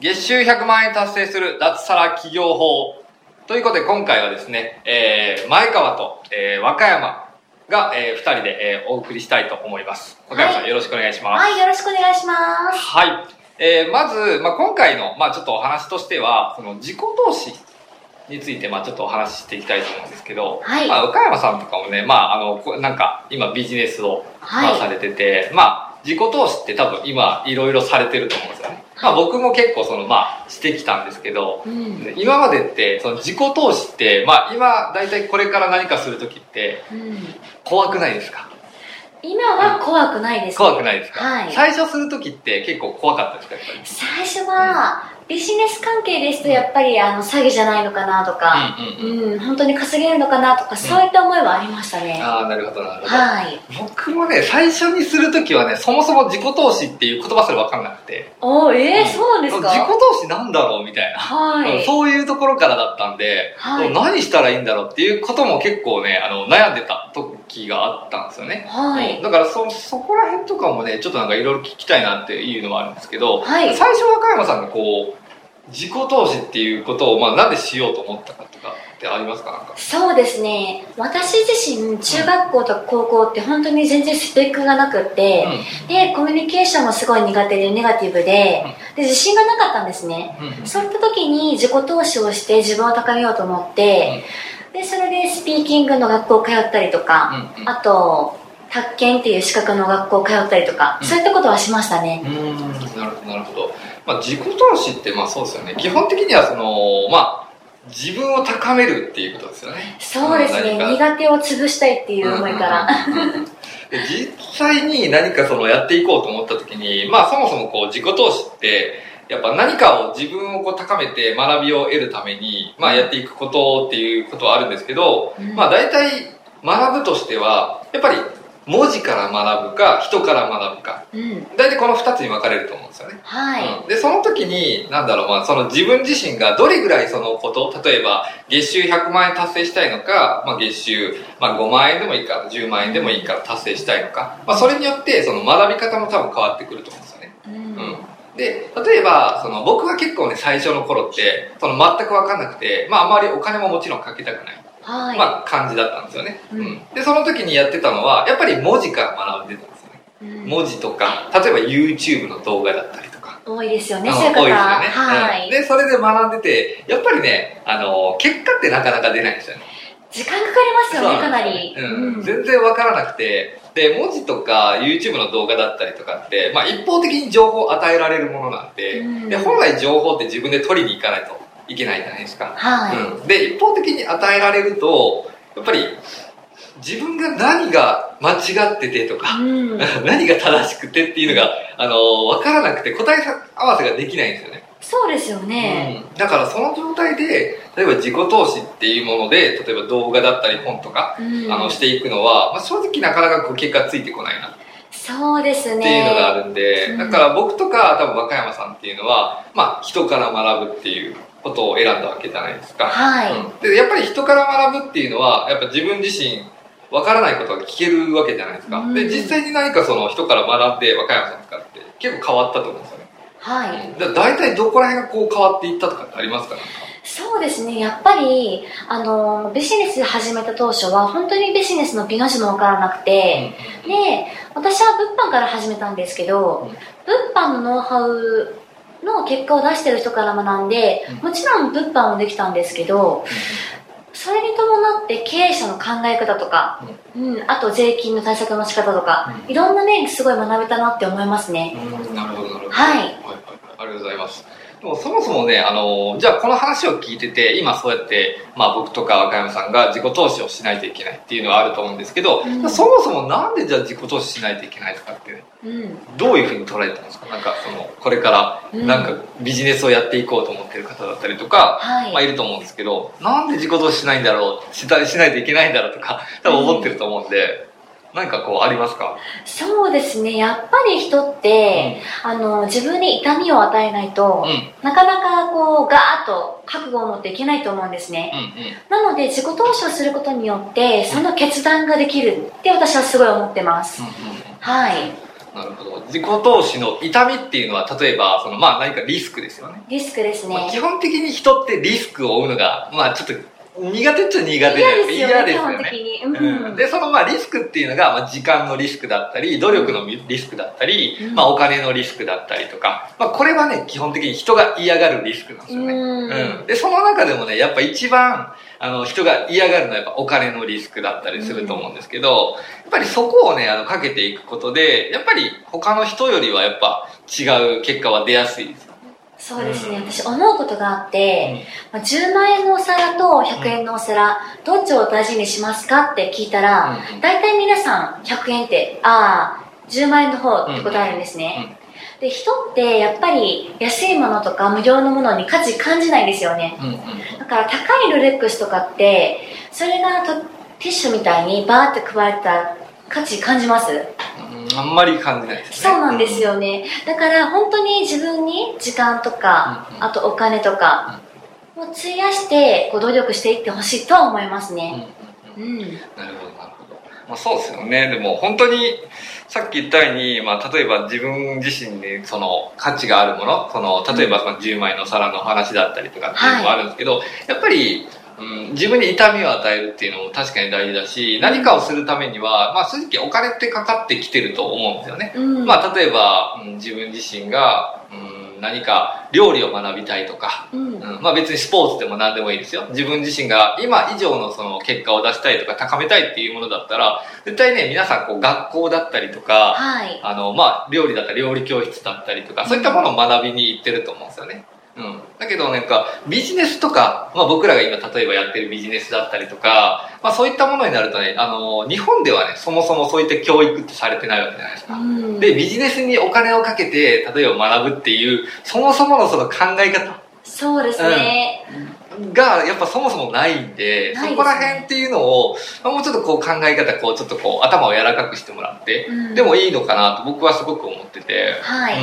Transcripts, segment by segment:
月収100万円達成する脱サラ企業法。ということで今回はですね、えー、前川と、えー、和歌山が、えー、2人で、えー、お送りしたいと思います。和歌山さん、はい、よろしくお願いします。はいよろしくお願いします。はい。えー、まず、まあ、今回の、まあ、ちょっとお話としてはその自己投資について、まあ、ちょっとお話ししていきたいと思うんですけど、はい、まあ、岡山さんとかもね、まあ、あのなんか今ビジネスを、まあ、されてて、はい、まあ自己投資って多分今いろいろされてると思うんですよねまあ、僕も結構その、まあ、してきたんですけど、うん、今までってその自己投資って、まあ、今大体これから何かする時って怖くないですか、今は怖くないです、ね、怖くないですか、はい、最初する時って結構怖かったですか？最初は、ビジネス関係ですとやっぱりあの詐欺じゃないのかなとか、うん、うんうん、本当に稼げるのかなとか、そういった思いはありましたね。ああ、なるほど、なるほど。はい。僕もね、最初にするときはね、そもそも自己投資っていう言葉すら分かんなくて。おえー、そうなんですか？自己投資なんだろうみたいな。はい。そういうところからだったんで、はい、何したらいいんだろうっていうことも結構ね、あの、悩んでた時があったんですよね。はい。だからそ、そこら辺とかもね、ちょっとなんかいろいろ聞きたいなっていうのはあるんですけど、はい。最初和歌山さんがこう、自己投資っていうことを、まあ、なんでしようと思ったかとかってありますか？そうですね。私自身中学校とか高校って本当に全然スペックがなくって、うん、でコミュニケーションもすごい苦手でネガティブでうん、で自信がなかったんですね、うん、そういった時に自己投資をして自分を高めようと思って、でそれでスピーキングの学校通ったりとか、あと宅建っていう資格の学校通ったりとか、そういったことはしましたね。うん。なるほどなるほどまあ、自己投資ってまあそうですよね。基本的にはそのまあ自分を高めるっていうことですよね。そうですね。苦手を潰したいっていう思いから。実際に何かそのやっていこうと思った時にまあそもそもこう自己投資ってやっぱ何かを自分をこう高めて学びを得るために、まあ、やっていくことっていうことはあるんですけど、うん、まあ大体学ぶとしてはやっぱり文字から学ぶか人から学ぶか、うん、大体この2つに分かれると思うんですよね、はい。うん、でその時になんだろう、まあ、その自分自身がどれぐらいそのこと例えば月収100万円達成したいのか、まあ、月収、まあ、5万円でもいいから10万円でもいいから達成したいのか、まあ、それによってその学び方も多分変わってくると思うんですよね、うん、うん。で例えばその僕は結構ね最初の頃ってその全く分かんなくて、まあ、あまりお金ももちろんかけたくないはい、まあ、感じだったんですよね、うん、でその時にやってたのはやっぱり文字から学んでたんですよね、うん、文字とか例えば YouTube の動画だったりとか。多いですよねそういう方多いですよね、はい、でそれで学んでてやっぱりねあの結果ってなかなか出ないんですよね。時間かかりますよねかなり、うん、全然わからなくてで文字とか YouTube の動画だったりとかって、まあ、一方的に情報を与えられるものなんで,、で本来情報って自分で取りに行かないといけないじゃないですか、はい。うん、で一方的に与えられるとやっぱり自分が何が間違っててとか、うん、何が正しくてっていうのが、あの分からなくて答え合わせができないんですよね。そうですよね、うん、だからその状態で例えば自己投資っていうもので例えば動画だったり本とか、うん、あのしていくのは、まあ、正直なかなかこう結果ついてこないな。そうですね。っていうのがあるんで、だから僕とか多分和歌山さんっていうのは、まあ、人から学ぶっていうことを選んだわけじゃないですか。はい。うん、で、やっぱり人から学ぶっていうのは、やっぱ自分自身、わからないことが聞けるわけじゃないですか。うん、で、実際に何かその人から学んで、和歌山さんとかって結構変わったと思うんですよね。はい。だ大体どこら辺がこう変わっていったとかってありますか？そうですね。やっぱり、あの、ビジネス始めた当初は、本当にビジネスの美の字もわからなくて、うん、で、私は物販から始めたんですけど、物販のノウハウの結果を出してる人から学んで、もちろん物販もできたんですけど、それに伴って経営者の考え方とか、うん、あと税金の対策の仕方とか、いろんな面すごい学べたなって思いますね。なるほど、なるほど。はい。はい、ありがとうございます。でもそもそもね、あの、じゃあこの話を聞いてて、今そうやって、まあ僕とか若山さんが自己投資をしないといけないっていうのはあると思うんですけど、うん、そもそもなんでじゃあ自己投資しないといけないとかって、ね、うん、どういうふうに捉えてるんですか？なんかその、これからなんかビジネスをやっていこうと思ってる方だったりとか、まあいると思うんですけど、なんで自己投資しないんだろう、したりしないといけないんだろうとか、多分思ってると思うんで、何かこうありますか？そうですね。やっぱり人って、うん、あの自分に痛みを与えないと、うん、なかなかこうガーッと覚悟を持っていけないと思うんですね、うんうん、なので自己投資をすることによってその決断ができるって私はすごい思ってます、うんうん、はい。なるほど。自己投資の痛みっていうのは例えばそのまあ何かリスクですよね。リスクですね、まあ、基本的に人ってリスクを負うのがまあちょっと苦手っちゃ苦手で。嫌ですよね。うん、で、そのまあリスクっていうのが、まあ、時間のリスクだったり、努力のリスクだったり、うん、まあお金のリスクだったりとか、まあこれはね、基本的に人が嫌がるリスクなんですよね。うん、で、その中でもね、やっぱ一番、あの、人が嫌がるのはやっぱお金のリスクだったりすると思うんですけど、やっぱりそこをね、あの、かけていくことで、やっぱり他の人よりはやっぱ違う結果は出やすいですそうですね、私思うことがあって、うん、10万円のお皿と100円のお皿、どっちを大事にしますかって聞いたら、うん、大体皆さん100円って、ああ、10万円の方って答えるんですね。で、人ってやっぱり安いものとか無料のものに価値感じないんですよね。だから高いルレックスとかって、それがティッシュみたいにバーって配ったら価値感じますあんまり感じないですね。そうなんですよね。だから本当に自分に時間とか、うんうん、あとお金とか、を費やしてこう努力していってほしいとは思いますね。うん、うんうん、なるほど、なるほど。まあそうですよね。でも本当に、さっき言ったように、まあ例えば自分自身にその価値があるもの、その、例えばその10枚の皿の話だったりとかっていうのもあるんですけど、はい、やっぱり、うん、自分に痛みを与えるっていうのも確かに大事だし、何かをするためには、まあ正直お金ってかかってきてると思うんですよね。うん、まあ例えば、うん、自分自身が、うん、何か料理を学びたいとか、うん、まあ別にスポーツでも何でもいいですよ。自分自身が今以上のその結果を出したいとか高めたいっていうものだったら、絶対ね、皆さんこう学校だったりとか、はい、あの、まあ料理だったら料理教室だったりとか、そういったものを学びに行ってると思うんですよね。うん、だけどなんかビジネスとか、まあ、僕らが今例えばやってるビジネスだったりとか、まあ、そういったものになるとねあの日本ではねそもそもそういった教育ってされてないわけじゃないですか、うん、でビジネスにお金をかけて例えば学ぶっていうそもそものその考え方。そうですね、うん、がやっぱそもそもないんで、ね、そこら辺っていうのを、まあ、もうちょっとこう考え方こうちょっとこう頭を柔らかくしてもらって、でもいいのかなと僕はすごく思ってて、はい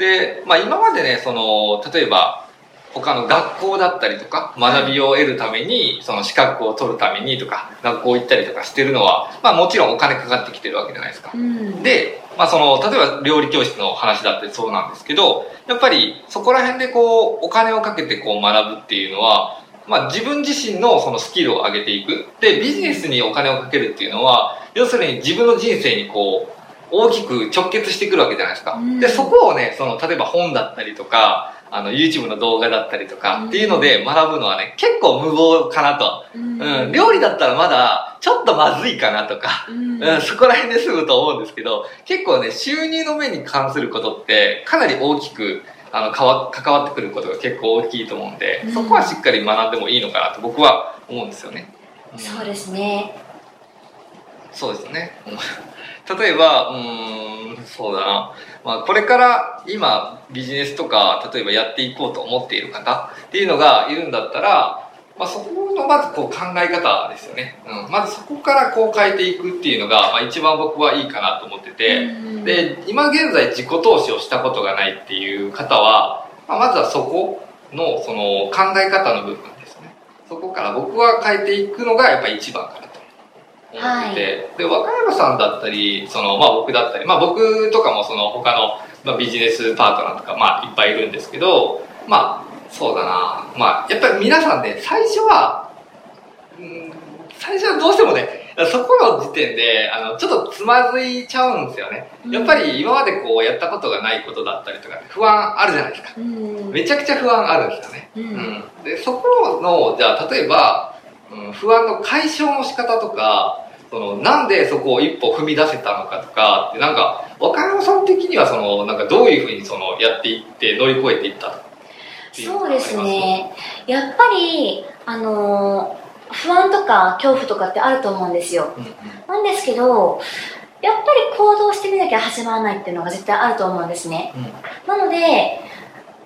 で、まあ、今までねその例えば他の学校だったりとか学びを得るためにその資格を取るためにとか学校行ったりとかしてるのは、まあ、もちろんお金かかってきてるわけじゃないですか、うん、で、まあ、その例えば料理教室の話だってそうなんですけどやっぱりそこら辺でこうお金をかけてこう学ぶっていうのは、まあ、自分自身のそのスキルを上げていく。でビジネスにお金をかけるっていうのは要するに自分の人生にこう大きく直結してくるわけじゃないですか。うん、で、そこをね、その、例えば本だったりとか、あの、YouTube の動画だったりとかっていうので学ぶのはね、結構無謀かなと。うん、うん、料理だったらまだ、ちょっとまずいかなとか、うん、うん、そこら辺で済むと思うんですけど、結構ね、収入の面に関することって、かなり大きく、あの、かわ、関わってくることが結構大きいと思うんで、そこはしっかり学んでもいいのかなと僕は思うんですよね。そうですね。そうですね。例えば、うん、そうだな。まあ、これから今ビジネスとか、例えばやっていこうと思っている方っていうのがいるんだったら、まあ、そこのまずこう考え方ですよね。うん、まずそこからこう変えていくっていうのが、まあ、一番僕はいいかなと思ってて、で、今現在自己投資をしたことがないっていう方は、まあ、まずはそこのその考え方の部分ですね。そこから僕は変えていくのがやっぱり一番かな思ってて、はい、で和歌山さんだったりその、まあ、僕だったり、まあ、僕とかもその他の、まあ、ビジネスパートナーとか、まあ、いっぱいいるんですけどまあそうだな。まあやっぱり皆さんね最初は、うん、最初はどうしてもねそこの時点であのちょっとつまずいちゃうんですよね、うん、やっぱり今までこうやったことがないことだったりとか不安あるじゃないですか、うん、めちゃくちゃ不安あるんですよね、うん、でそこのじゃあ例えばうん、不安の解消の仕方とか、その、なんでそこを一歩踏み出せたのかとかって、なんか、若山さん的にはその、なんかどういうふうにその、やっていって乗り越えていったそうですね。やっぱりあのー不安とか恐怖とかってあると思うんですよ。うんうん。なんですけどやっぱり行動してみなきゃ始まらないっていうのが絶対あると思うんですね。うん。なのでまあ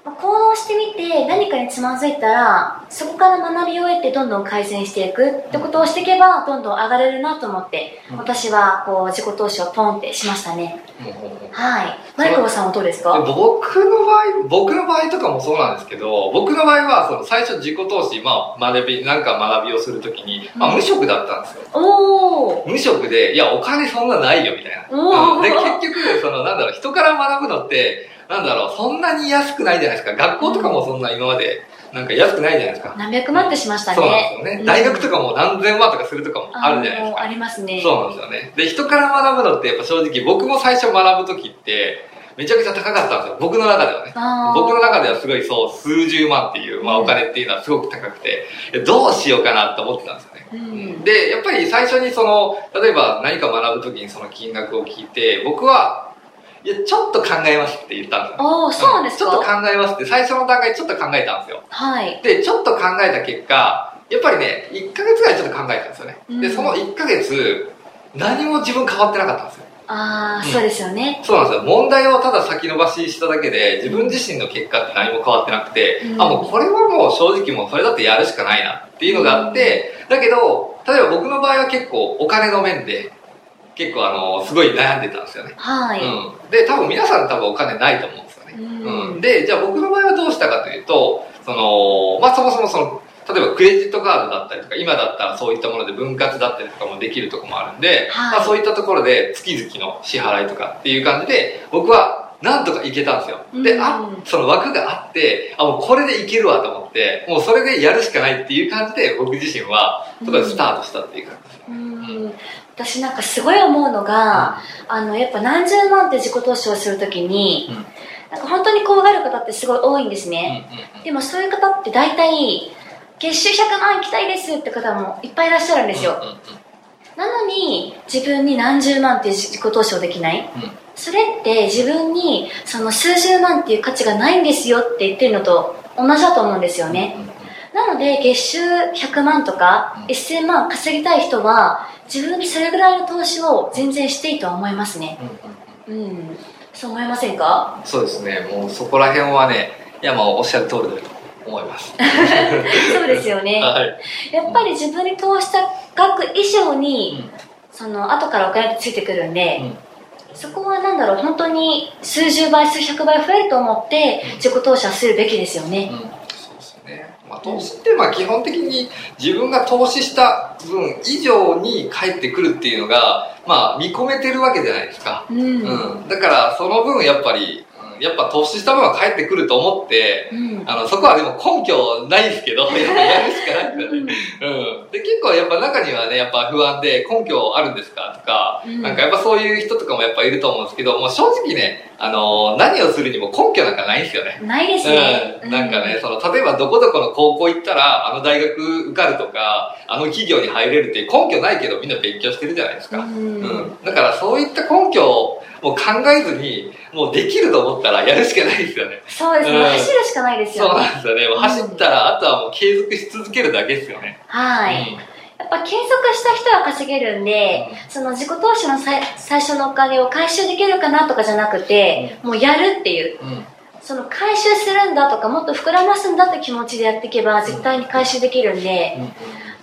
行動してみて何かにつまずいたらそこから学びを得てどんどん改善していくってことをしていけばどんどん上がれるなと思ってうん。私はこう自己投資をポンってしましたね。ほうほうほうはい。マリコさんはどうですでか僕の場合、僕の場合とかもそうなんですけど、僕の場合は、その最初自己投資、まあ、学び、なんか学びをするときに、まあ、うん無職だったんですよ。おお無職で、いや、お金そんなないよ、みたいな。うん。で、結局、その、なんだろう、人から学ぶのって、なんだろう、そんなに安くないじゃないですか。学校とかもそんな今まで、なんか安くないじゃないですか。何百万ってしましたねそうなんですよね。うん大学とかも何千万とかするとかもあるじゃないですか。ありますねそうなんですよね。で、人から学ぶのってやっぱ正直僕も最初学ぶ時ってめちゃくちゃ高かったんですよ。僕の中ではね。僕の中ではすごいそう、数十万っていう、まあうんお金っていうのはすごく高くて、えどうしようかなって思ってたんですよね。うんで、やっぱり最初にその、例えば何か学ぶ時にその金額を聞いて、僕は、いや、ちょっと考えますって言ったんですよ。おおそうなんですか？ちょっと考えますって、最初の段階でちょっと考えたんですよ。はいで、ちょっと考えた結果、やっぱりね、1ヶ月ぐらいちょっと考えたんですよね。で、うんその1ヶ月、何も自分変わってなかったんですよ。ああ、うんそうですよねそうなんですよ。問題をただ先延ばししただけで、自分自身の結果って何も変わってなくて、うんあ、もうこれはもう正直もうそれだってやるしかないなっていうのがあって、だけど、例えば僕の場合は結構お金の面で、結構あの、すごい悩んでたんですよね。はい、うん。で、多分皆さん多分お金ないと思うんですよね。うんうん。で、じゃあ僕の場合はどうしたかというと、その、まあそもそもその、例えばクレジットカードだったりとか、今だったらそういったもので分割だったりとかもできるところもあるんで、はいまあそういったところで月々の支払いとかっていう感じで、僕はなんとかいけたんですよ。で、うんあ、その枠があって、あ、もうこれでいけるわと思って、もうそれでやるしかないっていう感じで、僕自身は、そこでスタートしたっていう感じです。うん私なんかすごい思うのが、あのやっぱ何十万って自己投資をするときに、うん。なんか本当に怖がる方ってすごい多いんですうんね、でもそういう方って大体月収100万行きたいですって方もいっぱいいらっしゃるんですよ、なのに自分に何十万って自己投資をできない。うん。それって自分にその数十万っていう価値がないんですよって言ってるのと同じだと思うんですよね、なので月収100万とかうん。1000万稼ぎたい人は自分にそれぐらいの投資を全然していいとは思いますね。うんうんうん。うん。そう思いませんか？そうですね、もうそこら辺はね、いや、まあおっしゃる通りだと思います。そうですよね。はい。やっぱり自分に投資した額以上に、その後からお金ってついてくるんで、うん。そこはなんだろう本当に数十倍数百倍増えると思って自己投資はするべきですよね、うん、投資ってまあ基本的に自分が投資した分以上に返ってくるっていうのが、まあ見込めてるわけじゃないですか。うんうん。だからその分やっぱり、うんやっぱ投資した分は返ってくると思って、うんあの、そこはでも根拠ないですけど、やっぱやるしかないですよね。うん。で、結構やっぱ中にはね、やっぱ不安で根拠あるんですかとか、うんなんかやっぱそういう人とかもやっぱいると思うんですけど、もう正直ね、あの何をするにも根拠なんかないんですよね。ないですね、うん、なんかね、その、例えばどこどこの高校行ったら、あの大学受かるとか、あの企業に入れるって根拠ないけどみんな勉強してるじゃないですか。うんうん。だからそういった根拠をもう考えずに、もうできると思ったらやるしかないですよね。そうですね、うん。走るしかないですそうよねなんですよね。走ったら、あとはもう継続し続けるだけですよね。はい、やっぱ継続した人は稼げるんで、その自己投資のさい最初のお金を回収できるかなとかじゃなくて、もうやるっていう。うん。うん。その回収するんだとかもっと膨らますんだって気持ちでやっていけば絶対に回収できるんで、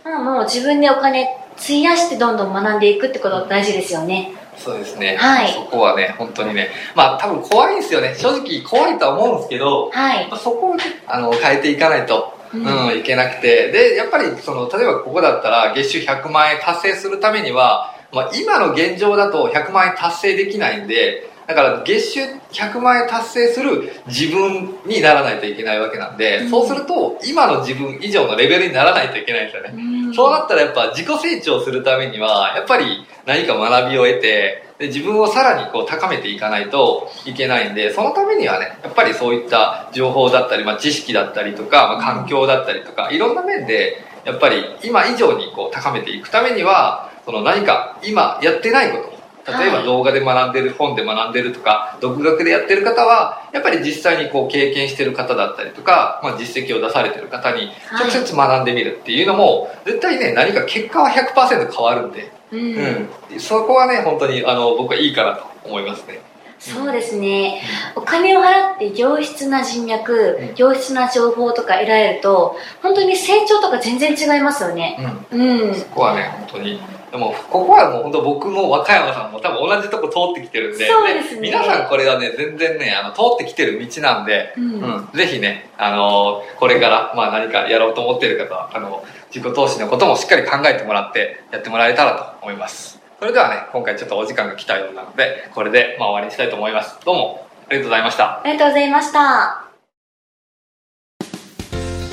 まあ、もう自分でお金費やしてどんどん学んでいくってことが大事ですよねそうですね。はいそこはね、本当にね。まあ多分怖いんですよね。正直怖いとは思うんですけど、はいまあそこをね、あの、変えていかないと、ううんん、いけなくて。で、やっぱり、その、例えばここだったら、月収100万円達成するためには、まあ、今の現状だと100万円達成できないんで、だから月収100万円達成する自分にならないといけないわけなんで、うん。そうすると、今の自分以上のレベルにならないといけないんですよね。うん。そうなったらやっぱ自己成長するためには、やっぱり何か学びを得て、で自分をさらにこう高めていかないといけないんで、そのためにはね、やっぱりそういった情報だったり、まあ、知識だったりとか、まあ、環境だったりとか、いろんな面で、やっぱり今以上にこう高めていくためには、その何か今やってないこと、例えば動画で学んでる、本で学んでるとか独学でやってる方はやっぱり実際にこう経験してる方だったりとか、まあ、実績を出されてる方に直接学んでみるっていうのも、絶対ね何か結果は100%変わるんで、うん。うん、そこはね本当にあの僕はいいかなと思いますねそうですね、お金を払って良質な人脈、うん。良質な情報とか得られると本当に成長とか全然違いますよね。うん。うん。そこはね本当に。でもここはもう本当僕も和歌山さんも多分同じとこ通ってきてるんでそうですね。皆さんこれはね全然ねあの通ってきてる道なんで、うん。うん。ぜひね、あのこれから、まあ、何かやろうと思っている方はあの自己投資のこともしっかり考えてもらってやってもらえたらと思いますそれではね今回ちょっとお時間が来たようなのでこれで、まあ、終わりにしたいと思います。どうもありがとうございました。ありがとうございました。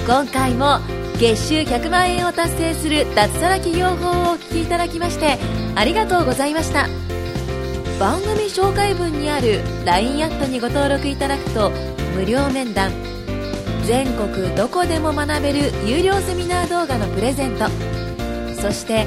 今回も月収100万円を達成する脱サラ企業法をお聞きいただきましてありがとうございました。番組紹介文にある LINE アットにご登録いただくと無料面談全国どこでも学べる有料セミナー動画のプレゼントそして